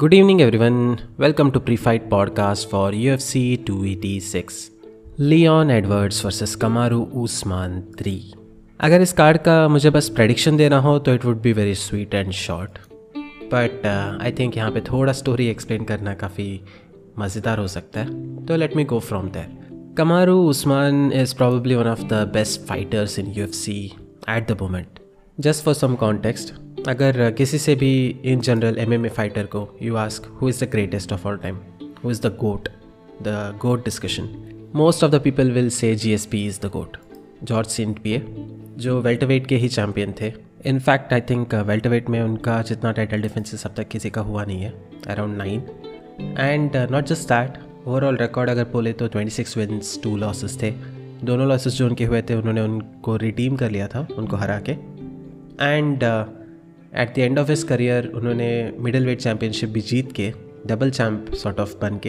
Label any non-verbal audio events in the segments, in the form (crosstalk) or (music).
Good evening, everyone. Welcome to Pre-Fight Podcast for UFC 286. Leon Edwards versus Kamaru Usman 3. अगर इस card का मुझे बस प्रेडिक्शन देना हो तो it would be very sweet and short but I think यहाँ पे थोड़ा स्टोरी एक्सप्लेन करना काफ़ी मज़ेदार हो सकता है तो let me go from there Kamaru Usman is probably one of the best fighters in U F C at the moment just for some context अगर किसी से भी in general M M A fighter को you ask who is the greatest of all time who is the GOAT the GOAT discussion most of the people will say G S P is the GOAT Georges St Pierre जो welterweight के ही champion थे. In fact I think welterweight में उनका जितना title defences अब तक किसी का हुआ नहीं है. Around nine and not just that overall record अगर बोले तो twenty six wins two losses थे. दोनों लॉसेस जो उनके हुए थे, उन्होंने उनको रिडीम कर लिया था, उनको हरा के. And at the end of his career उन्होंने मिडल वेट चैम्पियनशिप भी जीत के डबल चैम्प सॉर्ट ऑफ़ बन के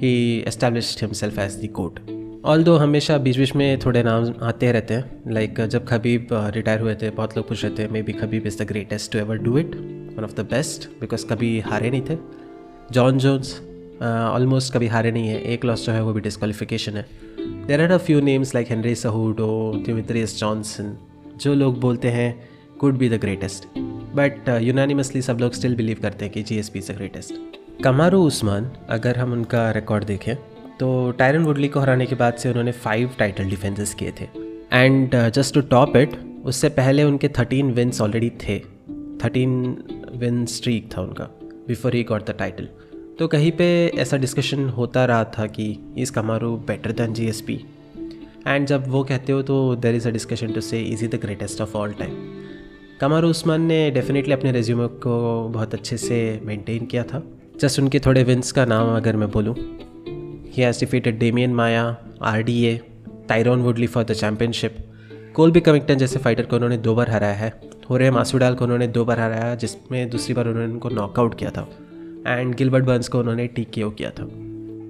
ही एस्टेब्लिश हिमसेल्फ एज दी कोर्ट ऑल दो हमेशा बीच बीच में थोड़े नाम आते रहते हैं लाइक like, जब खबीब रिटायर हुए थे बहुत लोग पूछ रहे थे maybe Khabib is the greatest to ever do it one of the best because कभी हारे नहीं थे. जॉन जोन्स ऑलमोस्ट कभी हारे नहीं है एक लॉस जो है वो भी डिस्कालिफिकेशन है. There are a few names like Henry Cejudo Demetrious Johnson जो लोग बोलते हैं could be the greatest but unanimously सब लोग स्टिल बिलीव करते हैं कि G S P is the greatest Kamaru Usman अगर हम उनका रिकॉर्ड देखें तो टायरन वुडली को हराने के बाद से उन्होंने फाइव टाइटल डिफेंसेस किए थे. And just to top it उससे पहले उनके थर्टीन विन्स ऑलरेडी थे. थर्टीन विन स्ट्रीक था उनका before he got the title तो कहीं पे ऐसा डिस्कशन होता रहा था कि is Kamaru better than G S P and जब वो कहते हो तो there is a discussion to say is is the greatest of all time Kamaru Usman ने डेफिनेटली अपने रेज्यूमे को बहुत अच्छे से मेंटेन किया था। जस्ट उनके थोड़े विंस का नाम अगर मैं बोलूँ। He has defeated Demian Maia R D A Tyron Woodley for the championship Colby Covington जैसे फाइटर को उन्होंने दो बार हराया है। हो होरे मासूडाल को उन्होंने दो बार हराया, जिसमें दूसरी बार उन्होंने उनको नॉकआउट किया था। एंड गिलबर्ट बर्न्स को उन्होंने टी किया था।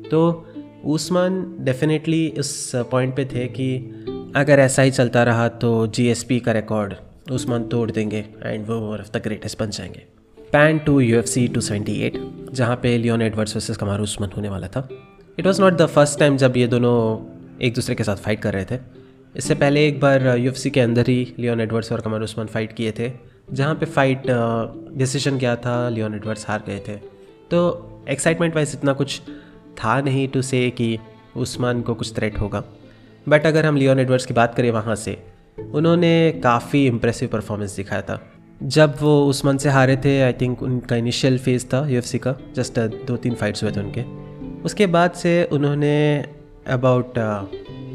तो उस्मान डेफिनेटली उस पॉइंट पे थे कि अगर ऐसा ही चलता रहा तो जीएसपी का रिकॉर्ड उस्मान तोड़ देंगे एंड वो वन ऑफ़ द ग्रेटेस्ट बन जाएँगे। Pan to U F C two seventy eight जहाँ पे Leon Edwards versus Kamaru Usman होने वाला था। It was not the first time जब ये दोनों एक दूसरे के साथ फाइट कर रहे थे। इससे पहले एक बार यू एफ़ सी के अंदर ही लियोन एडवर्ड्स और कमार उस्मान फाइट किए थे, जहाँ पे फाइट डिसीज़न क्या था लियोन एडवर्ड्स हार गए थे। तो एक्साइटमेंट वाइज इतना कुछ था नहीं टू से कि उस्मान को कुछ थ्रेट होगा। बट अगर हम लियोन एडवर्ड्स की बात करें वहाँ से उन्होंने काफ़ी इम्प्रेसिव परफॉर्मेंस दिखाया था। जब वो उस्मान से हारे थे आई थिंक उनका इनिशियल फ़ेज़ था यूएफसी का जस्ट दो तीन फाइट्स हुए थे उनके। उसके बाद से उन्होंने अबाउट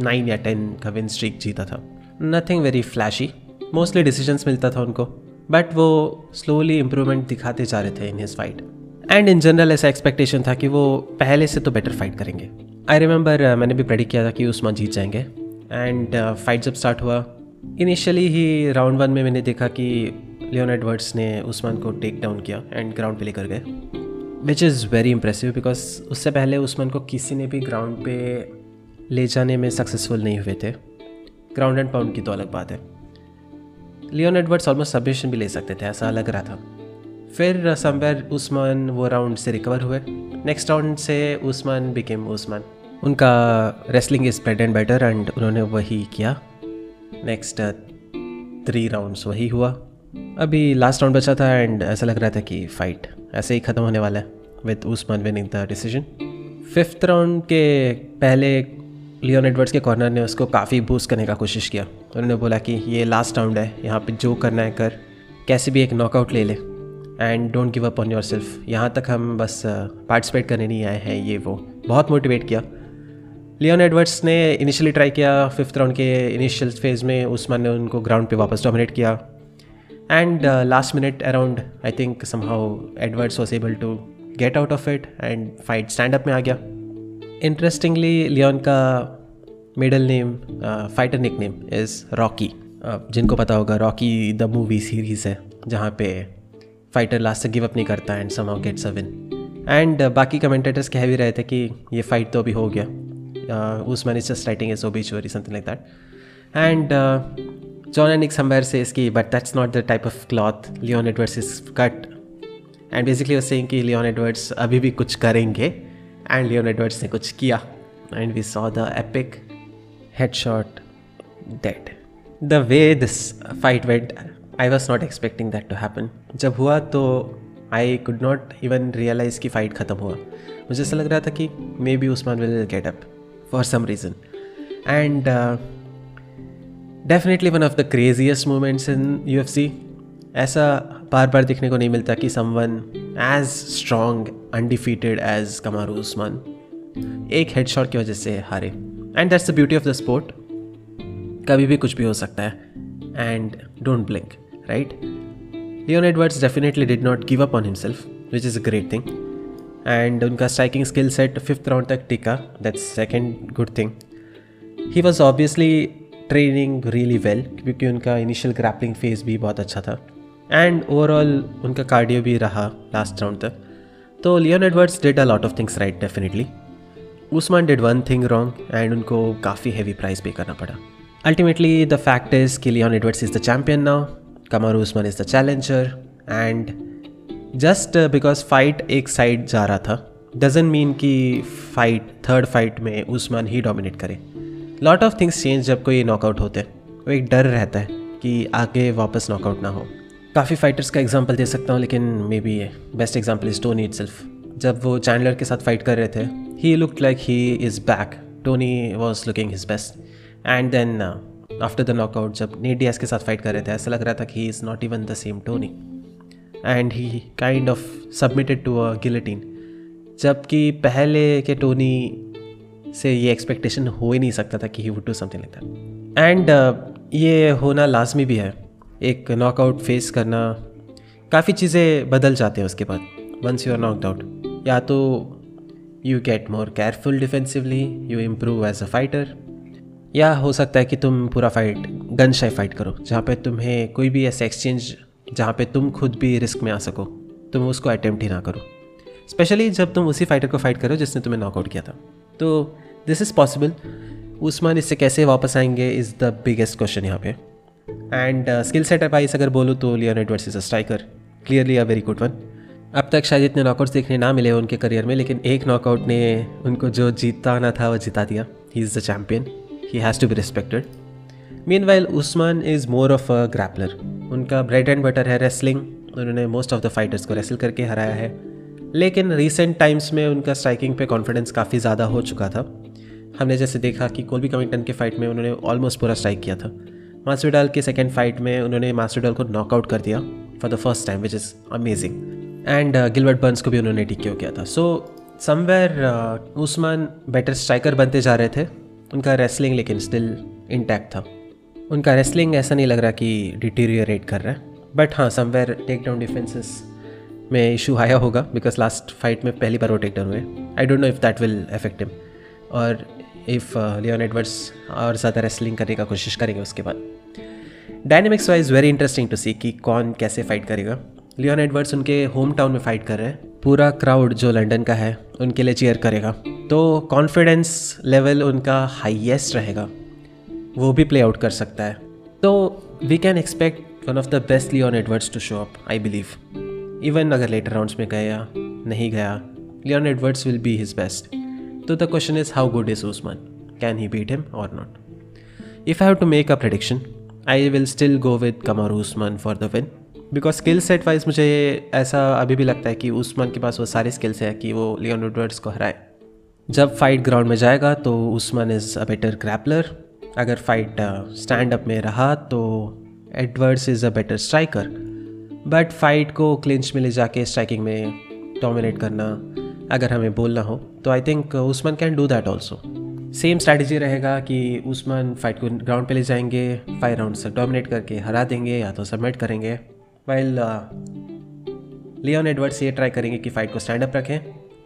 नाइन या टेन का विन स्ट्रीक जीता था। Nothing very flashy mostly decisions मिलता था उनको बट वो स्लोली इम्प्रूवमेंट दिखाते जा रहे थे in his fight and in general ऐसा एक्सपेक्टेशन था कि वो पहले से तो बेटर फाइट करेंगे। आई रिमेंबर मैंने भी प्रेडिक्ट किया था कि उस्मान जीत जाएँगे। एंड फाइट uh, जब स्टार्ट हुआ इनिशियली ही राउंड वन में मैंने देखा कि लियोन एडवर्ड्स ने उस्मान को टेक डाउन किया एंड ग्राउंड पे लेकर गए which is very impressive because उससे पहले उस्मान को किसी ने भी ग्राउंड पे ले जाने में सक्सेसफुल नहीं हुए थे। ग्राउंड एंड पाउंड की तो अलग बात है। लियोन एडवर्ड्स ऑलमोस्ट सबमिशन भी ले सकते थे, ऐसा लग रहा था। फिर समवेयर उस्मान वो राउंड से रिकवर हुए। नेक्स्ट राउंड से उस्मान बिकेम उस्मान उनका रेसलिंग इज़ बेटर एंड उन्होंने वही किया। नेक्स्ट थ्री राउंड्स वही हुआ। अभी लास्ट राउंड बचा था एंड ऐसा लग रहा था कि फ़ाइट ऐसे ही ख़त्म होने वाला है with Usman winning the decision fifth round के पहले लियोन एडवर्ड्स के कॉर्नर ने उसको काफ़ी बूस्ट करने का कोशिश किया। उन्होंने बोला कि ये लास्ट राउंड है, यहाँ पे जो करना है कर, कैसे भी एक नॉकआउट ले ले। And don't give up on yourself यहाँ तक हम बस पार्टिसिपेट करने नहीं आए हैं, ये वो। बहुत मोटिवेट किया। लियोन एडवर्ड्स ने इनिशियली ट्राई किया फिफ्थ राउंड के इनिशियल फ़ेज़ में उस्मान ने उनको ग्राउंड पे वापस डोमिनेट किया। And last minute around I think somehow Edwards was able to get out of it and fight stand up में आ गया। इंटरेस्टिंगली लियोन का middle name fighter nickname is Rocky जिनको पता होगा रॉकी द मूवी सीरीज़ है, जहाँ पे फाइटर लास्ट से गिव अप नहीं करता and somehow gets a win and बाकी कमेंटेटर्स कह भी रहे थे कि ये फाइट तो अभी हो गया। Uh, Usman is just writing his obituary, something like that. And uh, John and Nick somewhere says, ki, but that's not the type of cloth Leon Edwards is cut. And basically वो saying कि Leon Edwards अभी भी कुछ करेंगे. And Leone Edwards ने कुछ किया। And we saw the epic head shot dead the way this fight went I was not expecting that to happen जब हुआ तो I could not even realize कि फ़ाइट ख़त्म हुआ। मुझे ऐसा लग रहा था कि maybe Usman will get up for some reason and definitely one of the craziest moments in U F C ऐसा बार बार देखने को नहीं मिलता कि someone as strong undefeated as Kamaru Usman एक हेड शॉट की वजह से हारे। And that's the beauty of the sport कभी भी कुछ भी हो सकता है। And don't blink right Leon Edwards definitely did not give up on himself which is a great thing and उनका striking skill set fifth round तक टिका। That's second good thing he was obviously training really well क्योंकि उनका initial grappling phase भी बहुत अच्छा था। And overall उनका कार्डियो भी रहा लास्ट राउंड तक। तो Leon Edwards did a lot of things right definitely Usman did one thing wrong and उनको काफ़ी हैवी प्राइस पे करना पड़ा। अल्टीमेटली द फैक्ट इज़ कि Leon Edwards is the champion now Kamaru Usman is the challenger and just because fight एक side जा रहा था doesn't mean कि फाइट थर्ड फाइट में उस्मान ही डोमिनेट करे। लॉट ऑफ़ थिंग्स चेंज जब कोई नॉकआउट होते हैं। वो एक डर रहता है कि आगे वापस नॉकआउट ना हो। काफ़ी फाइटर्स का एग्जांपल दे सकता हूँ, लेकिन maybe best example is Tony it जब वो चैंडलर के साथ फाइट कर रहे थे he look like he is back Tony was looking his best and then after the knockout जब नीडियास के साथ फाइट कर रहे थे, ऐसा लग रहा था कि he is not even the same Tony and he kind of submitted to a guillotine जबकि पहले के टोनी से ये एक्सपेक्टेशन हो ही नहीं सकता था कि he would do something like that and ये होना लाजमी भी है। एक नॉकआउट फेस करना, काफ़ी चीज़ें बदल जाते हैं उसके बाद। Once you are knocked out या तो you get more careful defensively you improve as a fighter या हो सकता है कि तुम पूरा फाइट गन शाई फाइट करो, जहाँ पे तुम्हें कोई भी ऐसा एक्सचेंज जहाँ पे तुम खुद भी रिस्क में आ सको। तुम उसको अटैम्प्ट ही ना करो। स्पेशली जब तुम उसी फाइटर को फाइट करो जिसने तुम्हें नॉकआउट किया था। तो दिस इज़ पॉसिबल उस्मान इससे कैसे वापस आएँगे इज़ द बिगेस्ट क्वेश्चन यहाँ पे। एंड स्किल सेट वाइज अगर बोलूँ तो Leon Edwards is a striker clearly a very good one अब तक शायद इतने नॉकआउट्स देखने ना मिले उनके करियर में, लेकिन एक नॉकआउट ने उनको जो जीतता आना था वो जिता दिया। He is the champion he has to be respected meanwhile Usman is more of a grappler उनका ब्रेड एंड बटर है रेसलिंग उन्होंने मोस्ट ऑफ़ द फाइटर्स को रेसल करके हराया है। लेकिन रिसेंट टाइम्स में उनका स्ट्राइकिंग पे कॉन्फिडेंस काफ़ी ज़्यादा हो चुका था। हमने जैसे देखा कि कोलबी कमिंगटन के फाइट में उन्होंने ऑलमोस्ट पूरा स्ट्राइक किया था। मास्टरडाल के सेकेंड फाइट में उन्होंने मास्टरडाल को नॉकआउट कर दिया for the first time which is amazing and गिलवर्ट Burns को भी उन्होंने टिक किया था। So somewhere Usman better striker बनते जा रहे थे। उनका रेसलिंग लेकिन स्टिल इंटैक्ट था। उनका रेसलिंग ऐसा नहीं लग रहा कि डिटीरियरेट कर रहा है। बट हाँ समवेयर टेक डाउन डिफेंसेस में इशू आया होगा बिकॉज़ लास्ट फाइट में पहली बार वो टेक डाउन हुए। I don't know if that will affect him और इफ़ लियोन एडवर्ड्स और ज़्यादा रेसलिंग करने का कोशिश करेंगे उसके बाद। Dynamics wise very interesting to see कि कौन कैसे फाइट करेगा। लियोन एडवर्ड्स उनके होम टाउन में फाइट कर रहे हैं। पूरा क्राउड जो लंदन का है, उनके लिए चेयर करेगा। तो कॉन्फिडेंस लेवल उनका हाईएस्ट रहेगा। वो भी प्ले आउट कर सकता है। तो we can expect one of the best Leon Edwards to show up I believe even अगर लेटर राउंड्स में गया नहीं गया Leon Edwards will be his best तो the question is how good is Usman can he beat him और not if I have to make a prediction, I will still go with Kamaru Usman for the win. Because skill set wise मुझे ऐसा अभी भी लगता है कि उस्मान के पास वो सारे स्किल्स हैं कि वो लियोन एडवर्ड्स को हराए। जब फाइट ग्राउंड में जाएगा तो Usman is a better grappler अगर फाइट स्टैंड अप में रहा तो Edwards is a better striker but fight को क्लिंच में ले जाके स्ट्राइकिंग में डोमिनेट करना अगर हमें बोलना हो तो I think Usman can do that also same strategy रहेगा कि उस्मान फाइट को ग्राउंड पे ले जाएँगे फाइव राउंड से डोमिनेट करके हरा देंगे या तो सबमिट करेंगे. वाइल लियोन एडवर्ड्स ये ट्राई करेंगे कि फाइट को स्टैंड अप रखें.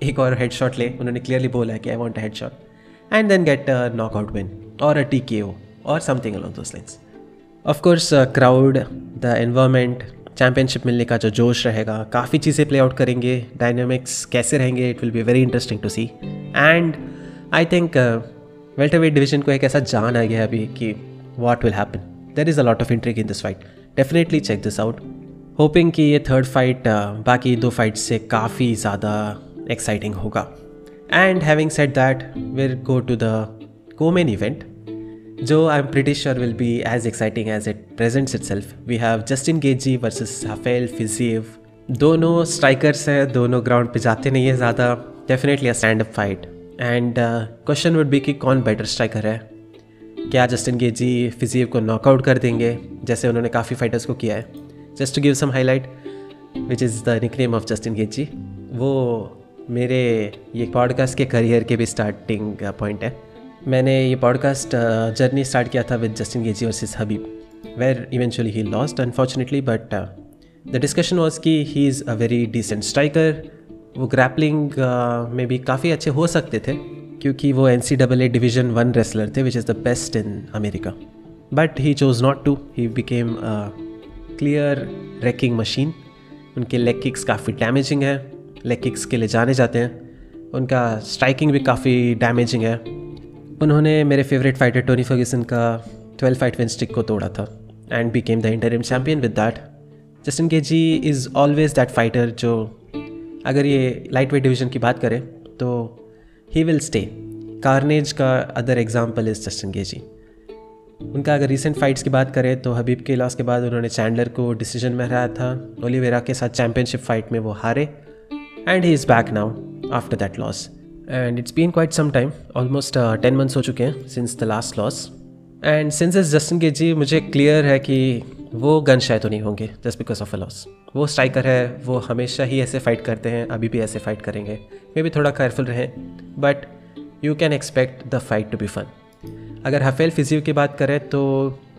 एक और हेड शॉट ले, उन्होंने क्लियरली बोला है कि I want head shot then get knock out win और अ टी के ओ और something along those lines of course crowd the environment championship मिलने का जो जोश रहेगा काफ़ी चीज़ें प्ले आउट करेंगे डायनेमिक्स कैसे रहेंगे it will be very interesting to see and I think welterweight division को एक ऐसा जान आ गया अभी कि what will happen there is a lot of intrigue in this fight definitely check this out hoping कि ये थर्ड फाइट uh, बाकी दो फाइट से काफ़ी ज़्यादा एक्साइटिंग होगा. And having set that will go to the co main event जो I am pretty sure will be as exciting as it presents itself we have Justin Gaethje versus Rafael Fiziev दोनों strikers हैं, दोनों ground पे जाते नहीं है ज़्यादा. Definitely a stand up fight and question would be कि कौन बेटर स्ट्राइकर है? क्या जस्टिन गेजी फिजीव को नॉकआउट कर देंगे? जैसे उन्होंने काफ़ी फाइटर्स को किया है. Just to give some highlight which is the nickname of Justin Gaethje वो मेरे ये पॉडकास्ट के करियर के भी स्टार्टिंग पॉइंट है। मैंने ये पॉडकास्ट जर्नी स्टार्ट किया था with Justin Gaethje versus Khabib where eventually he lost unfortunately but the discussion was कि he is a very decent striker वो ग्रैपलिंग में भी काफ़ी अच्छे हो सकते थे, क्योंकि वो N C double A division one wrestler थे which is the best in America but he chose not to he became clear wrecking machine उनके लेग किक्स काफ़ी डैमेजिंग है। लेग किक्स के लिए जाने जाते हैं। उनका स्ट्राइकिंग भी काफ़ी डैमेजिंग है। उन्होंने मेरे फेवरेट फाइटर टोनी फर्ग्यूसन का ट्वेल्व फाइट विन स्टिक को तोड़ा था and became the interim champion with that Justin Gaethje is always that fighter जो अगर ये लाइट वेट डिवीज़न की बात करें तो ही विल स्टे कार्नेज का other example is Justin Gaethje. उनका अगर रिसेंट फाइट्स की बात करें तो हबीब के लॉस के बाद उन्होंने चैंडलर को डिसीज़न में हराया था। ओलिवेरा के साथ चैम्पियनशिप फाइट में वो हारे। And he is back now after that loss and it's been quite some time almost ten months हो चुके हैं since the last loss and since is Justin Gaethje मुझे क्लियर है कि वो गन शायद तो नहीं होंगे just because of a loss वो स्ट्राइकर है वो हमेशा ही ऐसे फाइट करते हैं अभी भी ऐसे फाइट करेंगे मे भी थोड़ा केयरफुल रहें but you can expect the fight to be fun अगर हफेल फिजियो की बात करें तो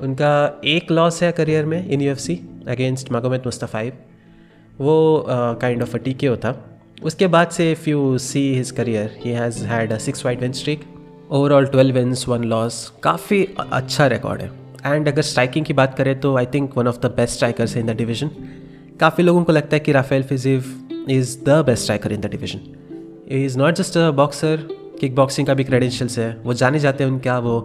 उनका एक लॉस है करियर में in U F C against Magomed Mustafaev वो काइंड ऑफ़ अ टीके होता उसके बाद से if you see his career he has had a six fight win streak overall twelve wins one loss काफ़ी अच्छा रिकॉर्ड है। एंड अगर स्ट्राइकिंग की बात करें तो I think one of the best strikers in the division काफ़ी लोगों को लगता है कि Rafael Fiziev is the best striker in the division is not just a boxer kickboxing का भी क्रेडेंशियल्स है। वो जाने जाते हैं उनका वो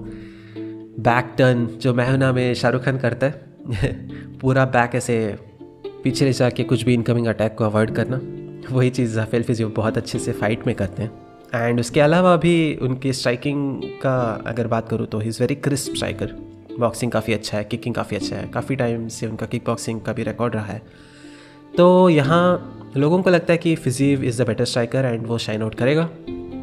बैक टर्न जो महना में शाहरुख खान करता है। (laughs) पूरा बैक ऐसे पीछे ले जाके कुछ भी इनकमिंग अटैक को अवॉइड करना। (laughs) वही चीज़ राफेल फिजिव बहुत अच्छे से फाइट में करते हैं। एंड उसके अलावा भी उनकी स्ट्राइकिंग का अगर बात करूँ तो he is very crisp striker boxing काफ़ी अच्छा है किकिंग काफ़ी अच्छा है। काफ़ी टाइम से उनका किक बॉक्सिंग का भी रिकॉर्ड रहा है। तो यहाँ लोगों को लगता है कि Fiziev is the better striker and वो शाइन आउट करेगा।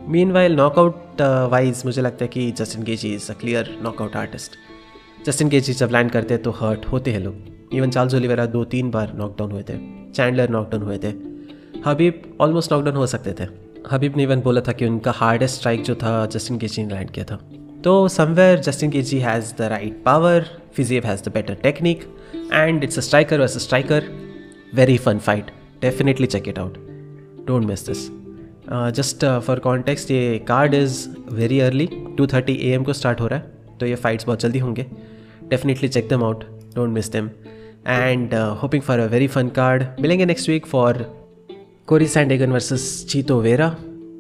मीन वाइल नॉकआउट वाइज मुझे लगता है कि Justin Gaethje is a clear knockout artist Justin Gaethje जब लैंड करते हैं तो हर्ट होते हैं लोग। इवन चार्ल्स ओलिवेरा दो तीन बार नॉकडाउन हुए थे। चैंडलर नॉकडाउन हुए थे। हबीब ऑलमोस्ट लॉकडाउन हो सकते थे। हबीब ने इवन बोला था कि उनका हार्डेस्ट स्ट्राइक जो था जस्टिन गेजी ने लैंड किया था। तो somewhere Justin Gaethje has the right power Fiziev has the better technique and it's a striker versus a striker very fun fight definitely check it out don't miss this just for context ये card is very early two thirty A M को start हो रहा है तो ये fights बहुत जल्दी होंगे। Definitely check them out don't miss them and hoping for a very fun card मिलेंगे next week for Cory Sandhagen versus Chito Vera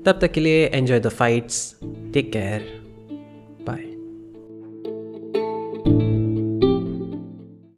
तब तक के लिए enjoy the fights take care